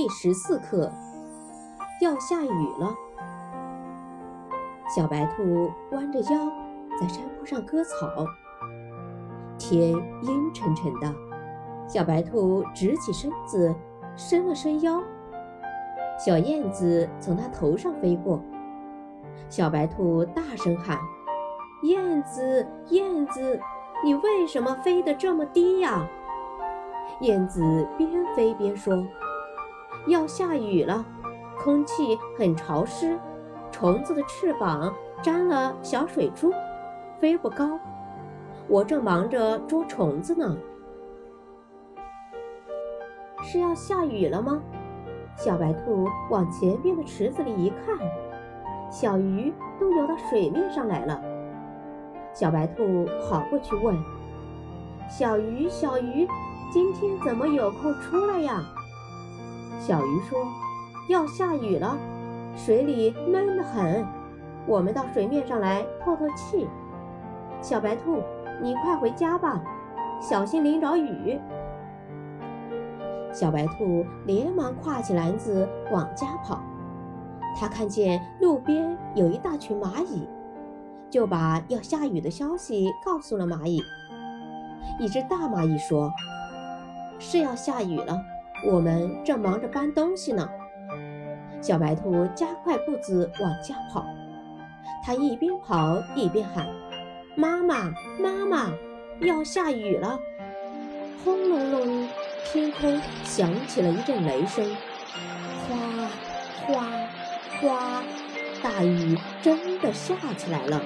第十四课，要下雨了。小白兔弯着腰在山坡上割草，天阴沉沉的。小白兔直起身子，伸了伸腰。小燕子从它头上飞过，小白兔大声喊：“燕子，燕子，你为什么飞得这么低呀？”燕子边飞边说：“要下雨了，空气很潮湿，虫子的翅膀沾了小水珠，飞不高。我正忙着捉虫子呢。”是要下雨了吗？小白兔往前边的池子里一看，小鱼都游到水面上来了。小白兔跑过去问：“小鱼，小鱼。”今天怎么有空出来呀？小鱼说：“要下雨了，水里闷得很，我们到水面上来透透气。”小白兔，你快回家吧，小心淋着雨。小白兔连忙挎起篮子往家跑。他看见路边有一大群蚂蚁，就把要下雨的消息告诉了蚂蚁。一只大蚂蚁说。是要下雨了，我们正忙着搬东西呢。小白兔加快步子往家跑，它一边跑一边喊：“妈妈，妈妈，要下雨了！”轰隆隆，天空响起了一阵雷声，哗哗哗，大雨真的下起来了。